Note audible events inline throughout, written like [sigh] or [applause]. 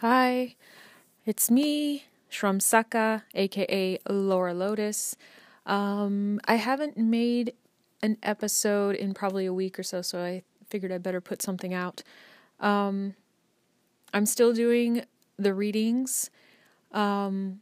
Hi, it's me, Shram Saka, aka Laura Lotus. Um, I haven't made an episode in probably a week or so, so I figured I'd better put something out. Um, I'm still doing the readings. Um,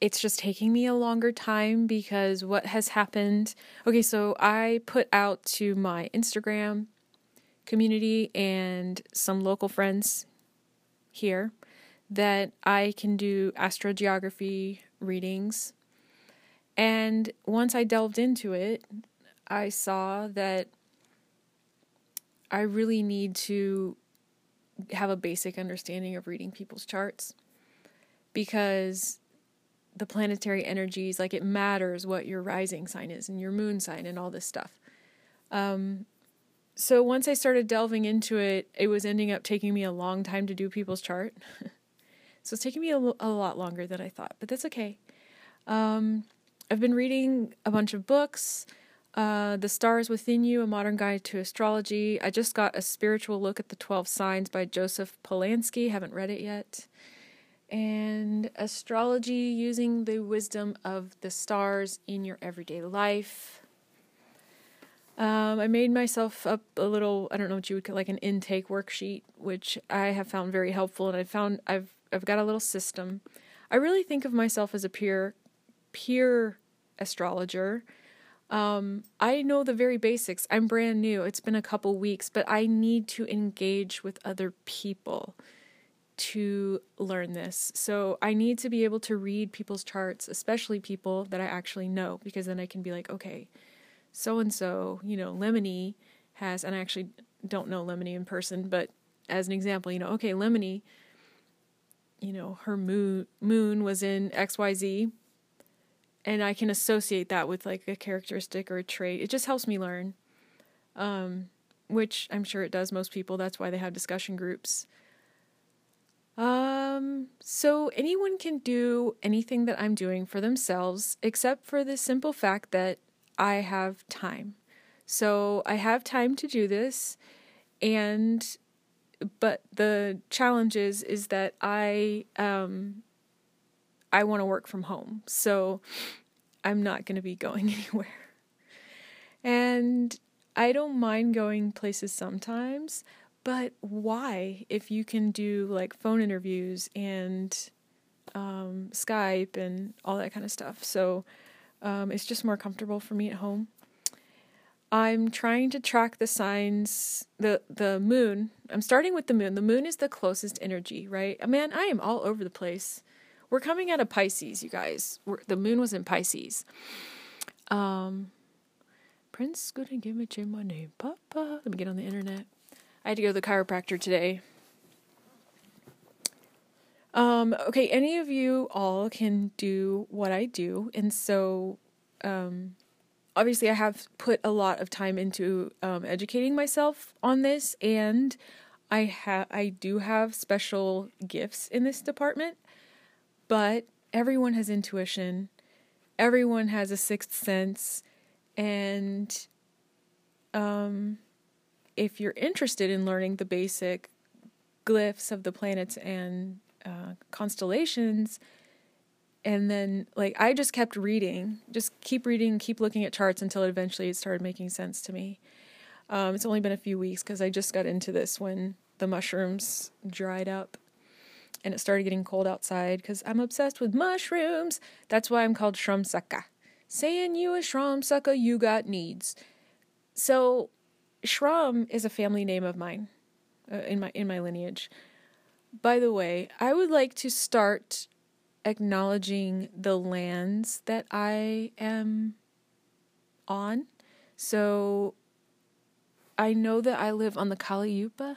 it's just taking me a longer time because what has happened. Okay, so I put out to my Instagram community and some local friends here that I can do astrogeography readings. And once I delved into it, I saw that I really need to have a basic understanding of reading people's charts because the planetary energies, like it matters what your rising sign is and your moon sign and all this stuff. Um, so once I started delving into it, it was ending up taking me a long time to do people's chart. [laughs] So it's taking me a, a lot longer than I thought, but that's okay. Um, I've been reading a bunch of books. Uh, the Stars Within You, A Modern Guide to Astrology. I just got a spiritual look at the 12 signs by Joseph Polansky. Haven't read it yet. And astrology using the wisdom of the stars in your everyday life. Um, I made myself up a little, I don't know what you would call like an intake worksheet, which I have found very helpful. And I found I've I've got a little system. I really think of myself as a peer peer astrologer. Um, I know the very basics. I'm brand new. It's been a couple weeks, but I need to engage with other people to learn this. So I need to be able to read people's charts, especially people that I actually know, because then I can be like, okay, so and so, you know, Lemony has, and I actually don't know Lemony in person, but as an example, you know, okay, Lemony you know, her moon moon was in XYZ and I can associate that with like a characteristic or a trait. It just helps me learn. Um, which I'm sure it does most people. That's why they have discussion groups. Um, so anyone can do anything that I'm doing for themselves except for the simple fact that I have time. So I have time to do this and but the challenge is is that I um I want to work from home. So I'm not going to be going [laughs] anywhere. And I don't mind going places sometimes, but why if you can do like phone interviews and um, Skype and all that kind of stuff. So um, it's just more comfortable for me at home. I'm trying to track the signs, the the moon. I'm starting with the moon. The moon is the closest energy, right? Man, I am all over the place. We're coming out of Pisces, you guys. We're, the moon was in Pisces. Um, Prince gonna give me my name, Papa. Let me get on the internet. I had to go to the chiropractor today. Um, okay, any of you all can do what I do, and so um, obviously I have put a lot of time into um, educating myself on this, and I have I do have special gifts in this department, but everyone has intuition, everyone has a sixth sense, and um, if you're interested in learning the basic glyphs of the planets and uh, constellations and then like I just kept reading, just keep reading, keep looking at charts until eventually it started making sense to me. Um, it's only been a few weeks because I just got into this when the mushrooms dried up and it started getting cold outside because I'm obsessed with mushrooms. That's why I'm called Shram Saka. Saying you a Shram Saka, you got needs. So Shram is a family name of mine uh, in my in my lineage. By the way, I would like to start acknowledging the lands that I am on. So I know that I live on the Kaliyupa.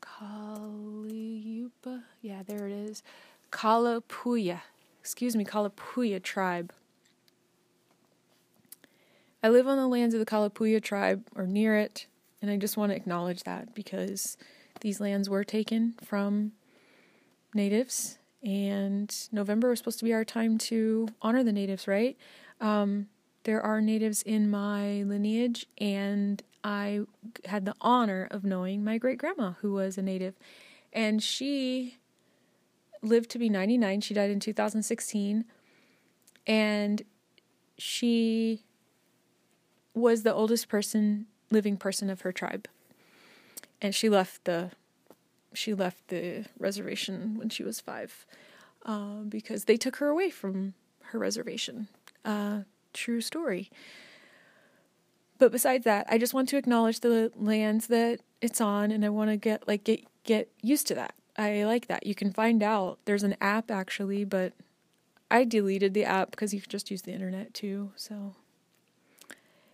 Kaliyupa? Yeah, there it is. Kalapuya. Excuse me, Kalapuya tribe. I live on the lands of the Kalapuya tribe or near it, and I just want to acknowledge that because these lands were taken from natives and November was supposed to be our time to honor the natives, right? Um, there are natives in my lineage, and I had the honor of knowing my great grandma, who was a native, and she lived to be 99. She died in 2016. And she was the oldest person, living person of her tribe. And she left the she left the reservation when she was five uh, because they took her away from her reservation. Uh, true story. But besides that, I just want to acknowledge the lands that it's on, and I want to get like get get used to that. I like that. You can find out. There's an app actually, but I deleted the app because you can just use the internet too. So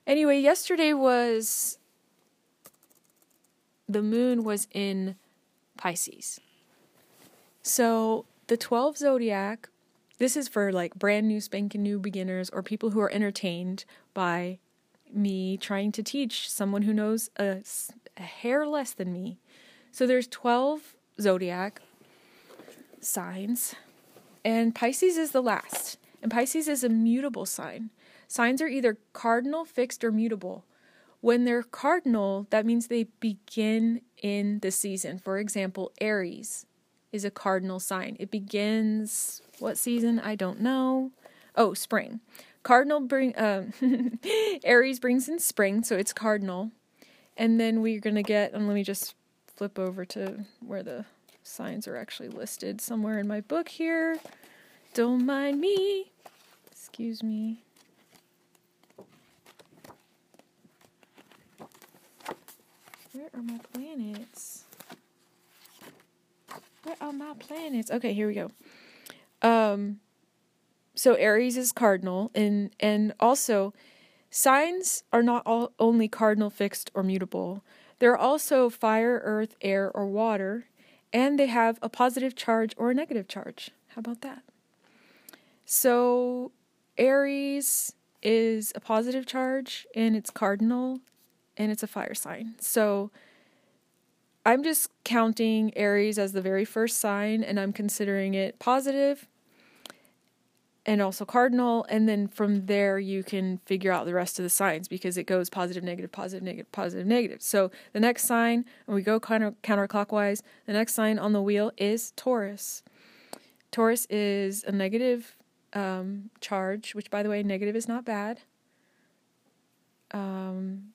anyway, yesterday was the moon was in Pisces. So the 12 zodiac, this is for like brand new spanking new beginners or people who are entertained by me trying to teach someone who knows a, a hair less than me. So there's 12 zodiac signs and Pisces is the last. And Pisces is a mutable sign. Signs are either cardinal, fixed, or mutable. When they're cardinal, that means they begin in the season. For example, Aries is a cardinal sign. It begins what season? I don't know. Oh, spring. Cardinal bring uh, [laughs] Aries brings in spring, so it's cardinal. And then we're gonna get and let me just flip over to where the signs are actually listed somewhere in my book here. Don't mind me. Excuse me. Where are my planets? Where are my planets? Okay, here we go. Um so Aries is cardinal and and also signs are not all only cardinal fixed or mutable. They're also fire, earth, air or water and they have a positive charge or a negative charge. How about that? So Aries is a positive charge and it's cardinal and it's a fire sign. So I'm just counting Aries as the very first sign and I'm considering it positive and also cardinal and then from there you can figure out the rest of the signs because it goes positive negative positive negative positive negative. So the next sign and we go counter counterclockwise the next sign on the wheel is taurus. Taurus is a negative um, charge which by the way negative is not bad. Um,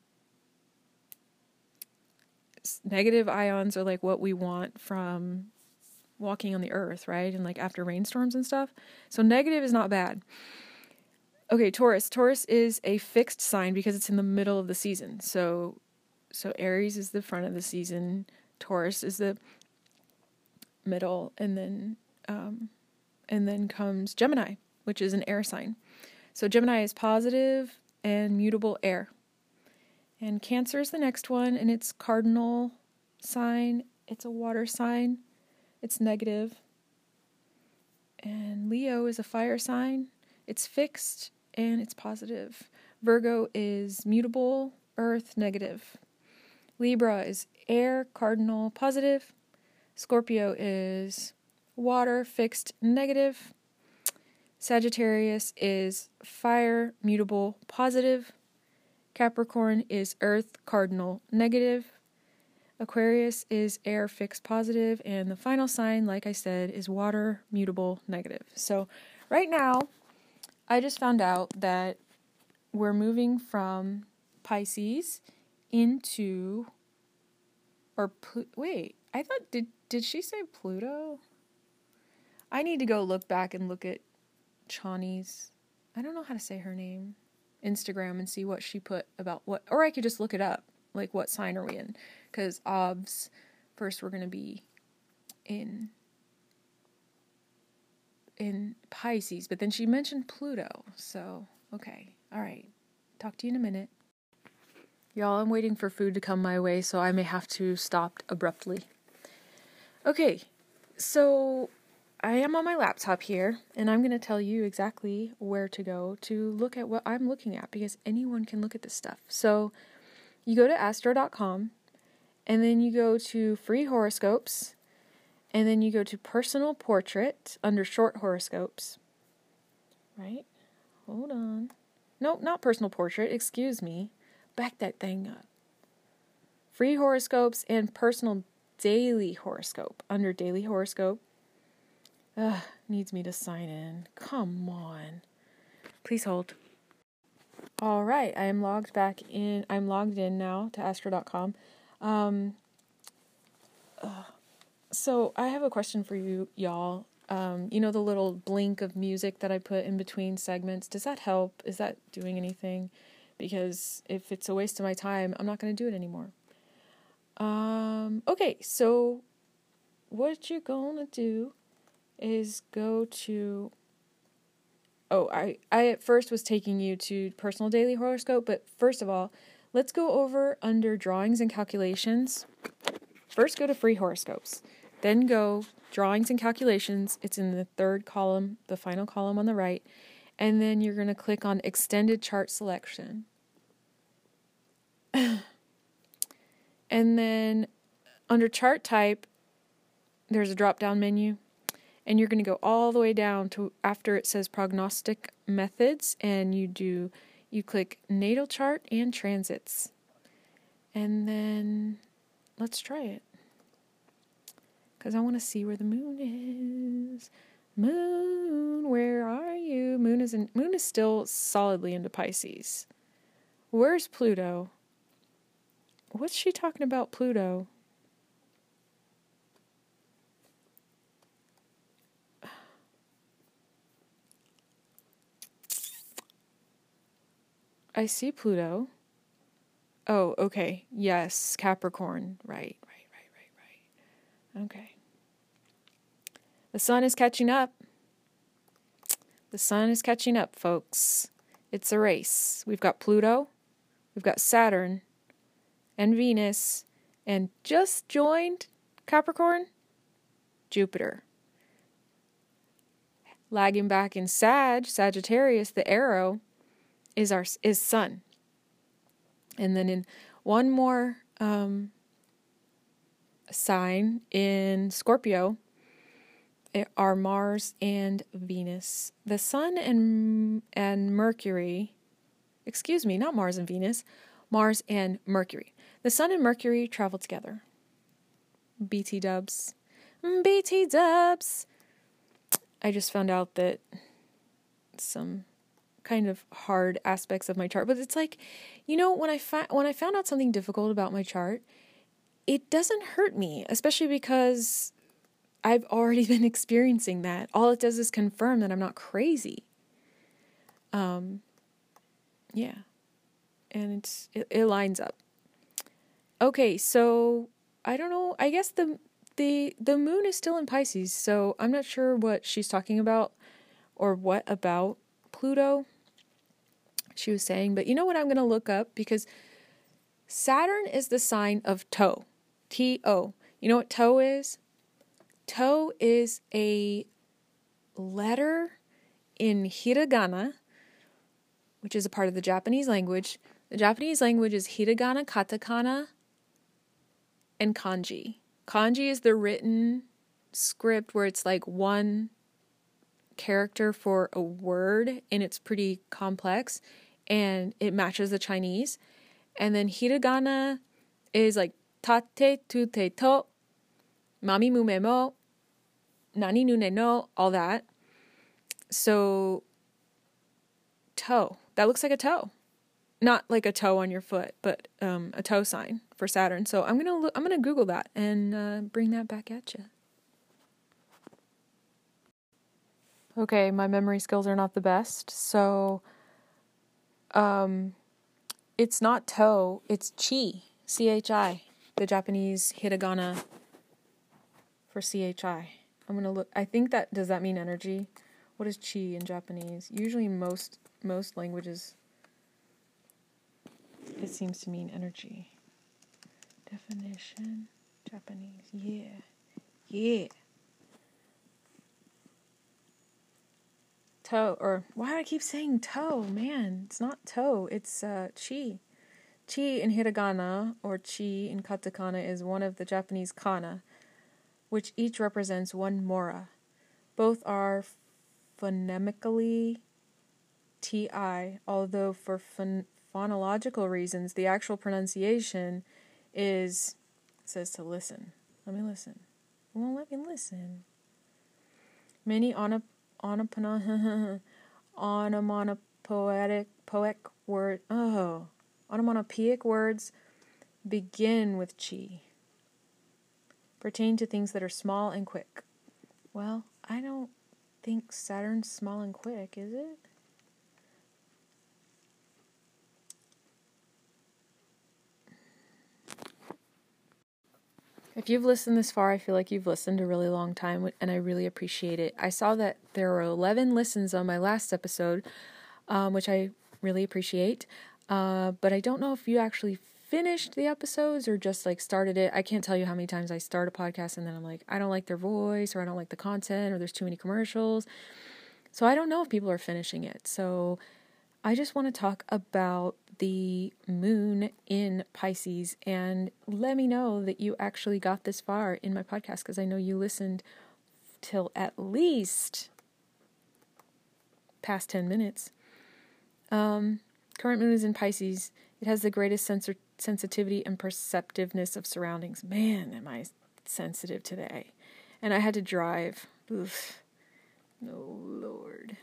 negative ions are like what we want from walking on the earth, right? And like after rainstorms and stuff. So negative is not bad. Okay, Taurus. Taurus is a fixed sign because it's in the middle of the season. So so Aries is the front of the season, Taurus is the middle, and then um, and then comes Gemini, which is an air sign. So Gemini is positive and mutable air. And Cancer is the next one, and it's cardinal sign. It's a water sign. It's negative. And Leo is a fire sign. It's fixed and it's positive. Virgo is mutable, earth, negative. Libra is air, cardinal, positive. Scorpio is water, fixed, negative. Sagittarius is fire, mutable, positive. Capricorn is earth, cardinal, negative. Aquarius is air fixed positive, and the final sign, like I said, is water mutable negative. So, right now, I just found out that we're moving from Pisces into or wait, I thought did did she say Pluto? I need to go look back and look at Chani's I don't know how to say her name Instagram and see what she put about what or I could just look it up like what sign are we in because obs first we're going to be in in Pisces, but then she mentioned Pluto. So, okay. All right. Talk to you in a minute. Y'all, I'm waiting for food to come my way, so I may have to stop abruptly. Okay. So, I am on my laptop here, and I'm going to tell you exactly where to go to look at what I'm looking at because anyone can look at this stuff. So, you go to astro.com and then you go to free horoscopes, and then you go to personal portrait under short horoscopes. Right? Hold on. Nope, not personal portrait, excuse me. Back that thing up. Free horoscopes and personal daily horoscope under daily horoscope. Ugh, needs me to sign in. Come on. Please hold. All right, I am logged back in. I'm logged in now to astro.com. Um, uh, so I have a question for you, y'all. Um, you know the little blink of music that I put in between segments. Does that help? Is that doing anything? Because if it's a waste of my time, I'm not going to do it anymore. Um, okay, so what you're gonna do is go to oh I, I at first was taking you to personal daily horoscope but first of all let's go over under drawings and calculations. First go to free horoscopes then go drawings and calculations. It's in the third column the final column on the right and then you're going to click on extended chart selection. [coughs] And then under chart type there's a drop down menu and you're going to go all the way down to after it says prognostic methods and you do you click natal chart and transits. And then let's try it. Because i want to see where the moon is. Moon where are you? Moon is in, moon is still solidly into pisces. Where's pluto? What's she talking about pluto I see Pluto. Oh, okay. Yes, Capricorn. Right, right, right, right, right. Okay. The sun is catching up. The sun is catching up, folks. It's a race. We've got Pluto, we've got Saturn, and Venus, and just joined Capricorn, Jupiter. Lagging back in Sag, Sagittarius, the arrow, is our is sun. And then in one more um, sign in Scorpio eh, are Mars and Venus. The sun and and Mercury, excuse me, not Mars and Venus, Mars and Mercury. The sun and Mercury travel together. BT dubs. BT dubs. I just found out that some kind of hard aspects of my chart, but it's like, you know, when I fa- when I found out something difficult about my chart, it doesn't hurt me, especially because I've already [laughs] been experiencing that. All it does is confirm that I'm not crazy. Um yeah. And it's it, it lines up. Okay, so I don't know. I guess the the the moon is still in Pisces, so I'm not sure what she's talking about or what about Pluto she was saying. But you know what I'm going to look up? Because Saturn is the sign of toe. T O. You know what toe is? Toe is a letter in hiragana, which is a part of the Japanese language. The Japanese language is hiragana, katakana, and kanji. Kanji is the written script where it's like one character for a word and it's pretty complex and it matches the Chinese. And then hiragana is like tate tu te to, mami mume mo, nani nune no, all that. So toe. That looks like a toe. Not like a toe on your foot, but um, a toe sign for Saturn. So I'm gonna look, I'm gonna Google that and uh, bring that back at you. Okay, my memory skills are not the best, so um, it's not to, it's chi, C H I, the Japanese hiragana for C H I. I'm gonna look. I think that does that mean energy? What is chi in Japanese? Usually, most most languages, it seems to mean energy. Definition, Japanese. Yeah, yeah. Toe or why do I keep saying toe? Man, it's not toe, it's uh, chi. Chi in hiragana or chi in katakana is one of the Japanese kana, which each represents one mora. Both are phonemically ti, although for phon- phonological reasons, the actual pronunciation is says to listen. Let me listen. It won't let me listen. Many onopona- onomatopoetic poetic word oh onomatopoeic words begin with chi. Pertain to things that are small and quick. Well, I don't think Saturn's small and quick, is it? If you've listened this far, I feel like you've listened a really long time, and I really appreciate it. I saw that there were 11 listens on my last episode, um, which I really appreciate. Uh, but I don't know if you actually finished the episodes or just like started it. I can't tell you how many times I start a podcast and then I'm like, I don't like their voice or I don't like the content or there's too many commercials. So I don't know if people are finishing it. So I just want to talk about the moon in Pisces and let me know that you actually got this far in my podcast because I know you listened till at least past 10 minutes. Um, current moon is in Pisces. It has the greatest sensor- sensitivity and perceptiveness of surroundings. Man, am I sensitive today. And I had to drive. Oof. Oh, Lord.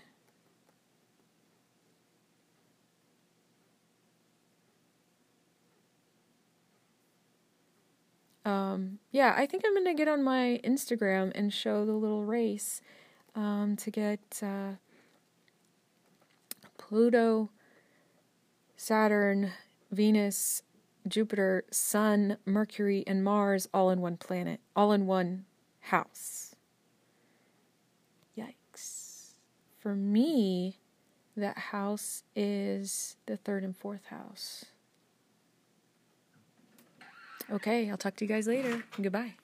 Um, yeah, I think I'm gonna get on my Instagram and show the little race um, to get uh, Pluto, Saturn, Venus, Jupiter, Sun, Mercury, and Mars all in one planet, all in one house. Yikes. For me, that house is the third and fourth house. Okay, I'll talk to you guys later. Goodbye.